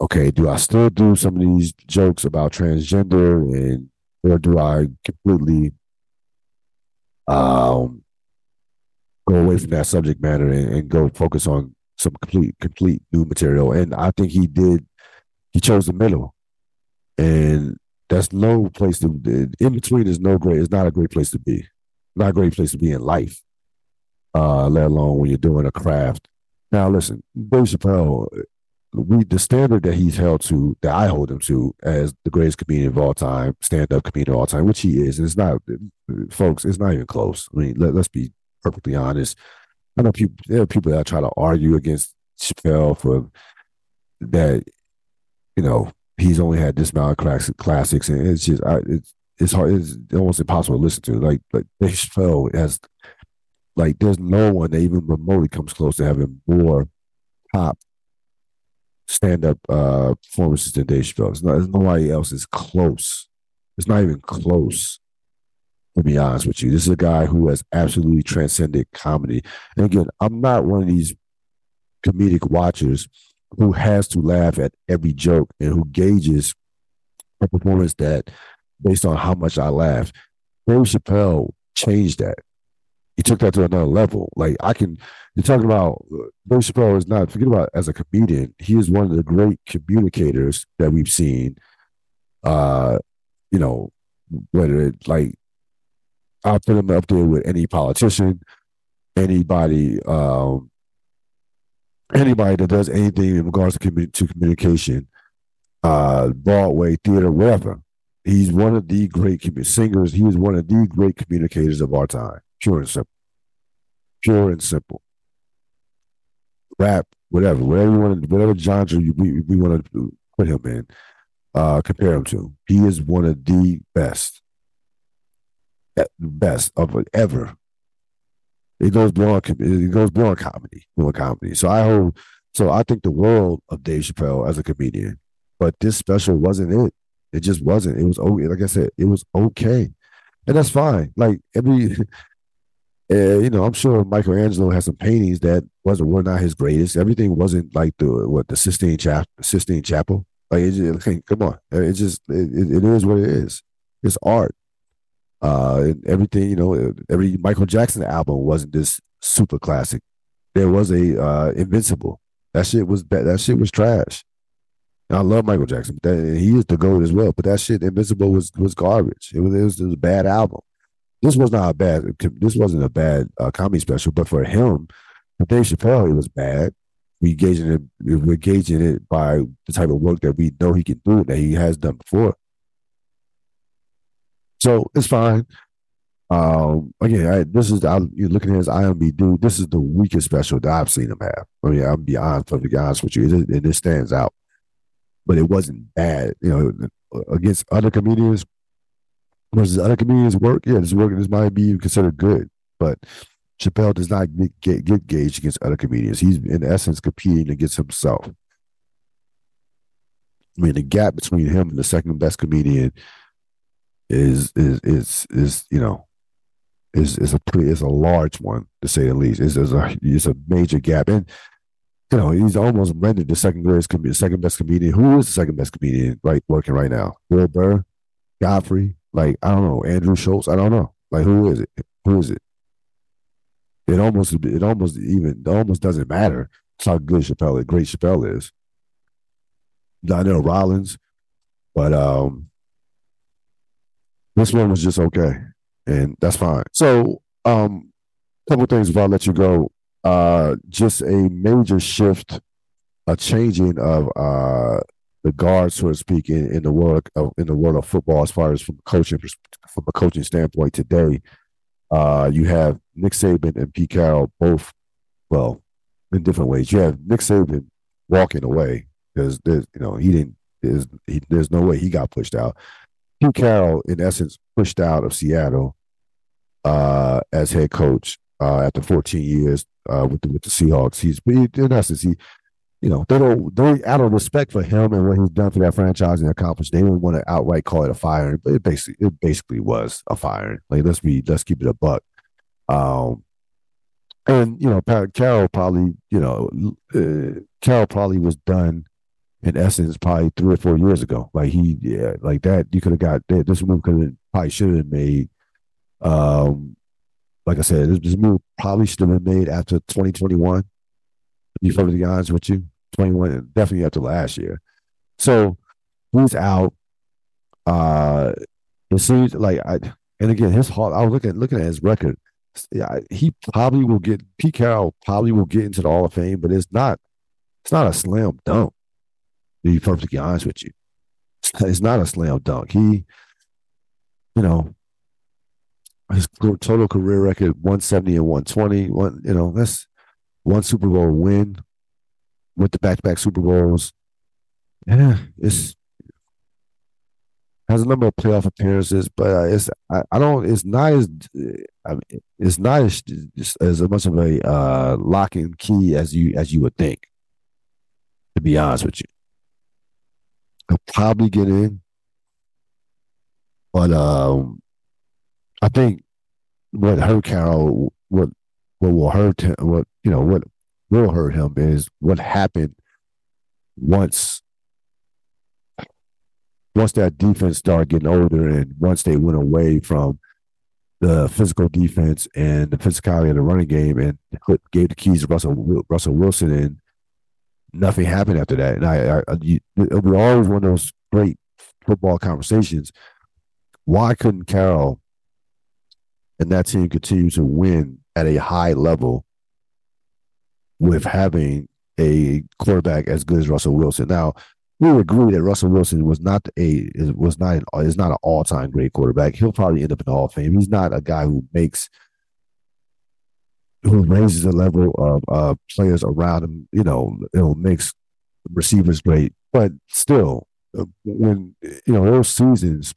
Okay, do I still do some of these jokes about transgender and or do I completely um go away from that subject matter and, and go focus on some complete complete new material? And I think he did. He chose the middle, and that's no place to in between is no great it's not a great place to be not a great place to be in life uh let alone when you're doing a craft now listen Dave Chappelle we the standard that he's held to that I hold him to as the greatest comedian of all time stand-up comedian of all time which he is and it's not folks it's not even close I mean let, let's be perfectly honest I know people there are people that try to argue against Chappelle for that you know he's only had this amount of classics, and it's just I, it's it's hard. It's almost impossible to listen to. Like like Chappelle has like there's no one that even remotely comes close to having more top stand up uh, performances than Dave Chappelle. It's not, nobody else is close. It's not even close. To be honest with you, this is a guy who has absolutely transcended comedy. And again, I'm not one of these comedic watchers who has to laugh at every joke and who gauges a performance that based on how much I laugh. Dave Chappelle changed that. He took that to another level. Like I can, you're talking about Dave Chappelle is not forget about as a comedian. He is one of the great communicators that we've seen. Uh, you know, whether it like I'll put him up there with any politician, anybody um, anybody that does anything in regards to, commu- to communication, uh, Broadway, theater, whatever. He's one of the great singers. He was one of the great communicators of our time. Pure and simple. Pure and simple. Rap, whatever, whatever you want, to, whatever genre you, we, we want to put him in, uh, compare him to. He is one of the best, best of ever it goes beyond it goes beyond comedy, beyond comedy. So I hold so I think the world of Dave Chappelle as a comedian, but this special wasn't it. It just wasn't. It was okay. Like I said, it was okay, and that's fine. Like every, uh, you know, I'm sure Michelangelo has some paintings that wasn't were not his greatest. Everything wasn't like the what the Sistine Chapel. Sistine Chapel. Like it just, come on, it just it, it is what it is. It's art. Uh, everything you know, every Michael Jackson album wasn't this super classic. There was a uh, Invincible. That shit was that shit was trash. And I love Michael Jackson, that, he is the goat as well. But that shit Invincible was was garbage. It was it was, it was a bad album. This was not a bad. This wasn't a bad uh, comedy special, but for him, for Dave Chappelle, it was bad. We gauging it. We're gauging it by the type of work that we know he can do that he has done before. So it's fine. Um, again, I, this is I, you're looking at his. Dude this is the weakest special that I've seen him have. I mean, I'm be honest, honest with you, it, it, it stands out. But it wasn't bad, you know, against other comedians. Versus other comedians' work, yeah, this work this might be considered good, but Chappelle does not get, get, get gauged against other comedians. He's in essence competing against himself. I mean, the gap between him and the second best comedian is is is is you know is is a pretty is a large one to say the least. Is is a is a major gap, and you know he's almost rendered the second greatest comedian, second best comedian. Who is the second best comedian right working right now? Bill Burr, Godfrey, like I don't know, Andrew Schulz. I don't know. Like who is it? Who is it? It almost it almost even it almost doesn't matter. It's how good Chappelle, great Chappelle is. Donnell Rawlings, but um, this one was just okay, and that's fine. So, um, couple things before I let you go. Uh, just a major shift, a changing of uh the guard, so to speak, in, in the world of in the world of football, as far as from coaching from a coaching standpoint today. Uh, you have Nick Saban and Pete Carroll both, well, in different ways. You have Nick Saban walking away because there's, you know, he didn't. There's, he, there's no way he got pushed out. Pete Carroll, in essence, pushed out of Seattle uh, as head coach uh, after 14 years uh, with the with the Seahawks. He's in essence he, you know, they don't they out of respect for him and what he's done for that franchise and accomplished. They didn't want to outright call it a firing, but it basically it basically was a firing. Like let's be let's keep it a buck. Um, and you know, Carroll probably you know uh, Carroll probably was done in essence probably three or four years ago. Like he, yeah, like that. You could have got. This move could have probably should have made. Um, like I said, this, this move probably should have been made after 2021. To be perfectly honest with you, 21 definitely after last year. So he's out. Uh, it seems like I, and again, his heart. I was looking looking at his record. Yeah, he probably will get. Pete Carroll probably will get into the Hall of Fame, but it's not. It's not a slam dunk to be perfectly honest with you. It's not a slam dunk. He, you know, his total career record 170 and 120. One, you know, that's one Super Bowl win with the back to back Super Bowls. Yeah, it's has a number of playoff appearances, but uh, it's I, I, don't. It's not as I mean, it's not as as much of a uh, lock and key as you as you would think. To be honest with you, He'll probably get in. But um, I think what hurt Carroll, what what will hurt him, what you know, what will hurt him is what happened once once that defense started getting older and once they went away from the physical defense and the physicality of the running game and gave the keys to Russell Russell Wilson and nothing happened after that. And I, I, you, it was always one of those great football conversations. Why couldn't Carroll and that team continue to win at a high level with having a quarterback as good as Russell Wilson? Now, we agree that Russell Wilson was not a was not an, is not an all time great quarterback. He'll probably end up in the Hall of Fame. He's not a guy who makes who raises the level of uh, players around him. You know, it makes receivers great, but still, uh, when you know those seasons,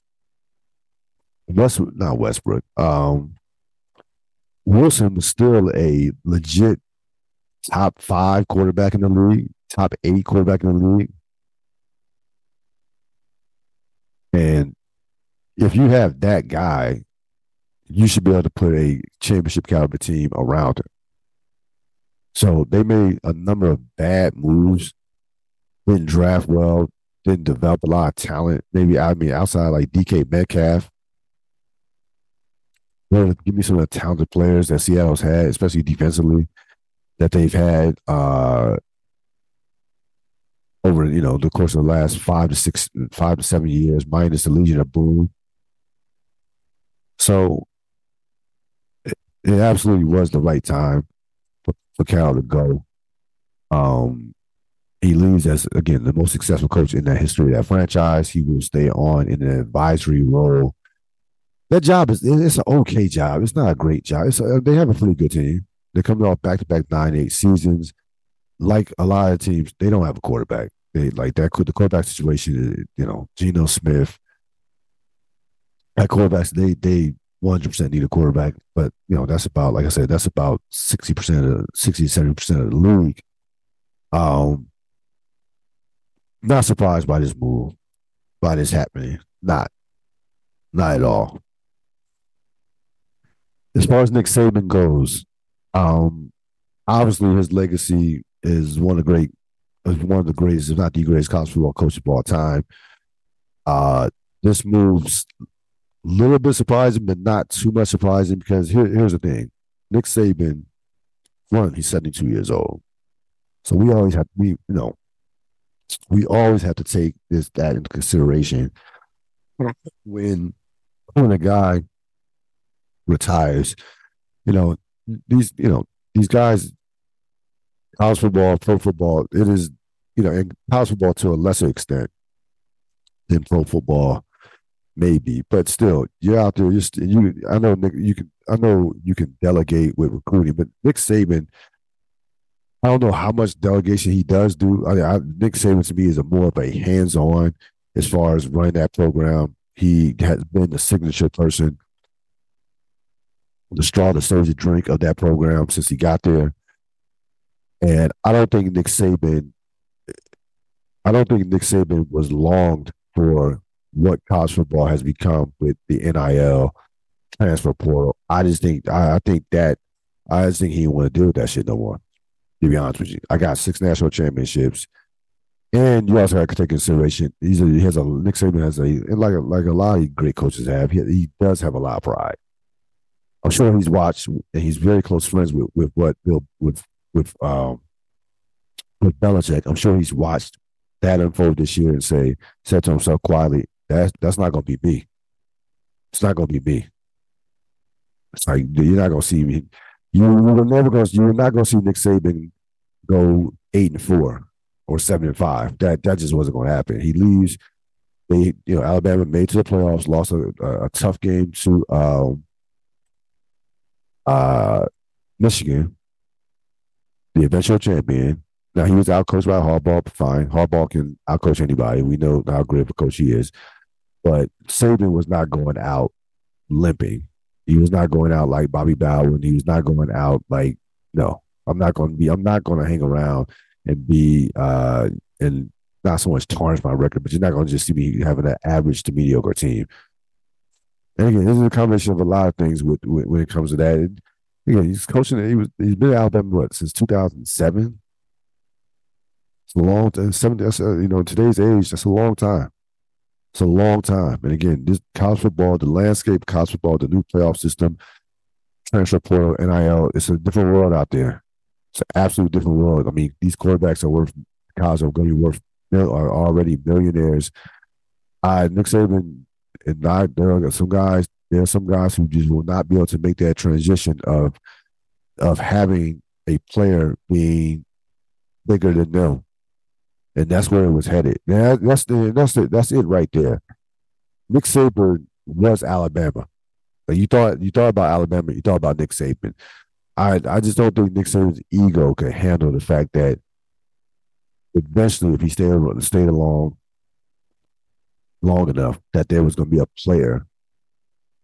West not Westbrook, um, Wilson was still a legit top five quarterback in the league, top eight quarterback in the league, and if you have that guy you should be able to put a championship caliber team around him. So they made a number of bad moves, didn't draft well, didn't develop a lot of talent. Maybe I mean outside like DK Metcalf. Give me some of the talented players that Seattle's had, especially defensively, that they've had uh, over you know the course of the last five to six, five to seven years, minus the Legion of Boom. So it absolutely was the right time for, for Cal to go. Um, he leaves as again the most successful coach in the history of that franchise. He will stay on in an advisory role. That job is it's an okay job. It's not a great job. A, they have a pretty good team. They're coming off back to back nine eight seasons. Like a lot of teams, they don't have a quarterback. They like that. The quarterback situation, you know, Geno Smith. At quarterbacks, they they 100 percent need a quarterback, but you know that's about like I said, that's about 60 percent of 60 70 percent of the league. Um, not surprised by this move, by this happening. Not, not at all. As far as Nick Saban goes, um, obviously his legacy is one of the great, one of the greatest, if not the greatest college football coach of all time. Uh, this move's a little bit surprising, but not too much surprising because here, here's the thing: Nick Saban, one, he's 72 years old, so we always have we you know we always have to take this that into consideration when when a guy retires. You know, these you know these guys, college football, pro football, it is you know, and college football to a lesser extent than pro football, maybe, but still, you're out there. Just you, I know Nick, you can, I know you can delegate with recruiting, but Nick Saban I don't know how much delegation he does do. I, I, Nick Saban to me is a more of a hands-on as far as running that program. He has been the signature person, the straw that stirs the drink of that program since he got there. And I don't think Nick Saban, I don't think Nick Saban was longed for what college football has become with the NIL transfer portal. I just think I, I think that I just think he want to deal with that shit no more to be honest with you. I got six national championships. And you also have to take consideration. He's a, he has a Nick Saban has a like a, like a lot of great coaches have. He, he does have a lot of pride. I'm sure he's watched and he's very close friends with with what Bill with with um with Belichick. I'm sure he's watched that unfold this year and say said to himself quietly, "That's that's not going to be me. It's not going to be me. It's like you're not going to see me. You were never going. To. You're not going to see Nick Saban go eight and four or seven and five. That that just wasn't going to happen. He leaves. They, you know, Alabama made to the playoffs, lost a, a, a tough game to um, uh, Michigan, the eventual champion. Now he was outcoached by Harbaugh. Fine, Harbaugh can outcoach anybody. We know how great of a coach he is, but Saban was not going out limping. He was not going out like Bobby Bowden. He was not going out like no. I'm not going to be. I'm not going to hang around and be uh and not so much tarnish my record, but you're not going to just see me having an average to mediocre team. And again, this is a combination of a lot of things with, with when it comes to that. Again, he's coaching. He was he's been at Alabama what since 2007. It's a long time. Seven. That's uh, you know today's age. That's a long time. It's a long time. And again, this college football, the landscape, college football, the new playoff system, transfer portal, NIL, it's a different world out there. It's an absolute different world. I mean, these quarterbacks are worth college are going to be worth are already millionaires. Uh, Nick Saban and not there are some guys. There are some guys who just will not be able to make that transition of of having a player being bigger than them and that's where it was headed. Now, that's the that's the, that's it right there. Nick Saban was Alabama. Like you thought you thought about Alabama, you thought about Nick Saban. I I just don't think Nick Saban's ego could handle the fact that eventually, if he stayed stayed along long enough, that there was going to be a player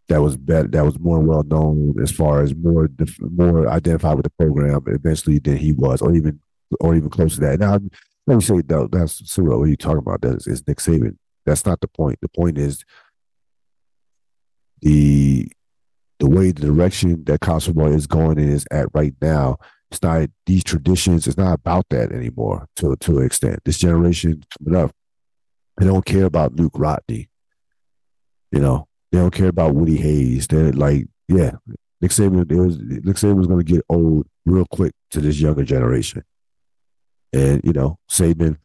that was better, that was more well known as far as more more identified with the program eventually than he was, or even or even close to that. Now let me say though, that's Cyril. What are you talking about? That is, Nick Saban. That's not the point. The point is the the way the direction that college football is going in is at right now. It's not these traditions. It's not about that anymore. To to an extent, this generation coming up, they don't care about Knute Rockne. You know, they don't care about Woody Hayes. They're like, yeah, Nick Saban. Was Nick Saban was going to get old real quick to this younger generation. And, you know, Saban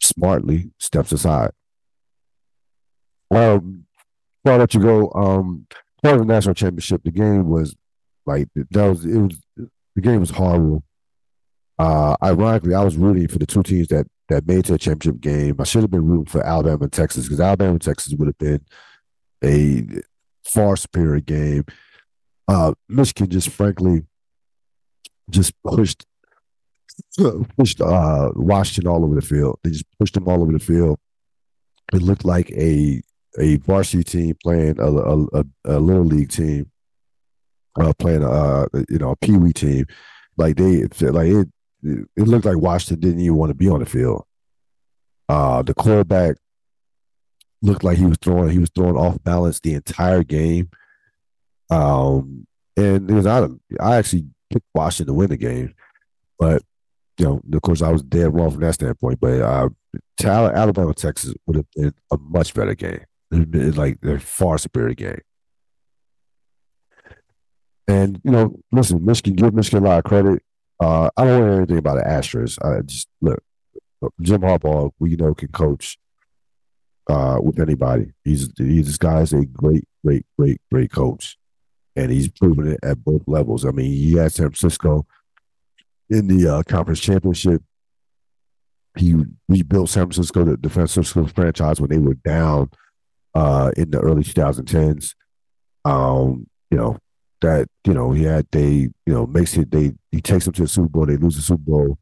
smartly steps aside. Um, before I let you go, um, part of the national championship, the game was Like that was it was the game was horrible. Uh, ironically, I was rooting for the two teams that that made to a championship game. I should have been rooting for Alabama and Texas because Alabama and Texas would have been a far superior game. Uh, Michigan just frankly just pushed pushed uh, Washington all over the field. They just pushed them all over the field. It looked like a a varsity team playing a, a, a, a little league team, uh, playing a you know a pee wee team. Like they like it, it looked like Washington didn't even want to be on the field. Uh, the quarterback looked like he was throwing he was throwing off balance the entire game. Um, and it was out of I actually picked Washington to win the game, but you know, of course, I was dead wrong from that standpoint. But uh, Alabama Texas would have been a much better game. It's like a far superior game. And you know, listen, Michigan give Michigan a lot of credit. Uh, I don't know anything about the Astros. I just look, Jim Harbaugh, we know can coach uh, with anybody. He's he's this guy's a great, great, great, great coach, and he's proven it at both levels. I mean, he had San Francisco in the uh, conference championship. He rebuilt San Francisco, the, the San Francisco franchise, when they were down uh, in the early 2010s. Um, you know that you know he had they you know makes it they he takes them to the Super Bowl. They lose the Super Bowl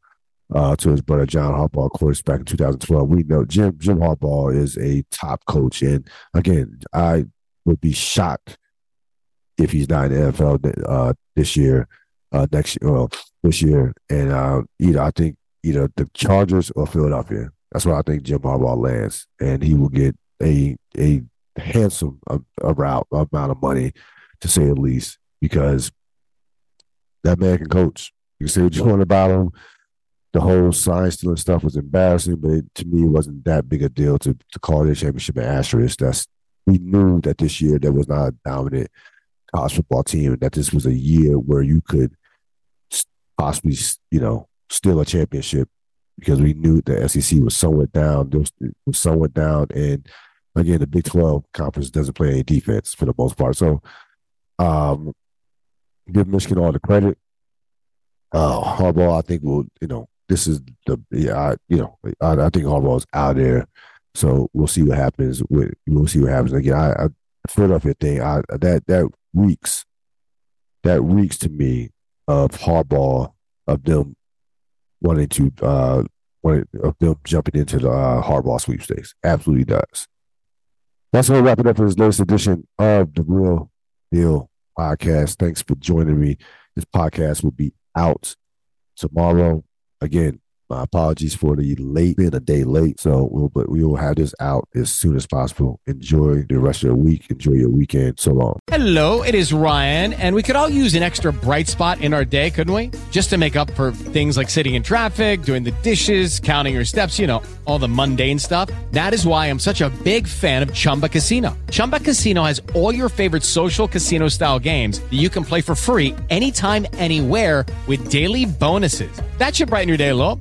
uh, to his brother John Harbaugh, of course, back in 2012. We know Jim Jim Harbaugh is a top coach, and again, I would be shocked if he's not in the NFL uh, this year, uh, next year, well, this year, and uh, either I think either the Chargers or Philadelphia. That's where I think Jim Harbaugh lands, and he will get a a handsome a, a route, amount of money, to say the least, because that man can coach. You can say what you want about him the whole sign stealing stuff was embarrassing, but it, to me, it wasn't that big a deal to, to call the championship an asterisk. That's we knew that this year there was not a dominant college football team, that this was a year where you could possibly, you know, steal a championship because we knew the SEC was somewhat down. Was, was somewhat down, and again, the Big Twelve conference doesn't play any defense for the most part. So, um, give Michigan all the credit. Uh, Harbaugh, I think will, you know, this is the yeah, I, you know, I, I think Harbaugh's out there, so we'll see what happens. With we'll see what happens again. I, I Philadelphia thing, I that that reeks, that reeks to me of Harbaugh of them wanting to uh wanting, of them jumping into the uh, Harbaugh sweepstakes. Absolutely does. That's gonna wrap it up for this latest edition of the Real Deal podcast. Thanks for joining me. This podcast will be out tomorrow again, my apologies for the late, being a day late. So we'll, but we will have this out as soon as possible. Enjoy the rest of your week. Enjoy your weekend. So long. Hello, it is Ryan, and we could all use an extra bright spot in our day, couldn't we? Just to make up for things like sitting in traffic, doing the dishes, counting your steps, you know, all the mundane stuff. That is why I'm such a big fan of Chumba Casino. Chumba Casino has all your favorite social casino style games that you can play for free anytime, anywhere with daily bonuses. That should brighten your day a little.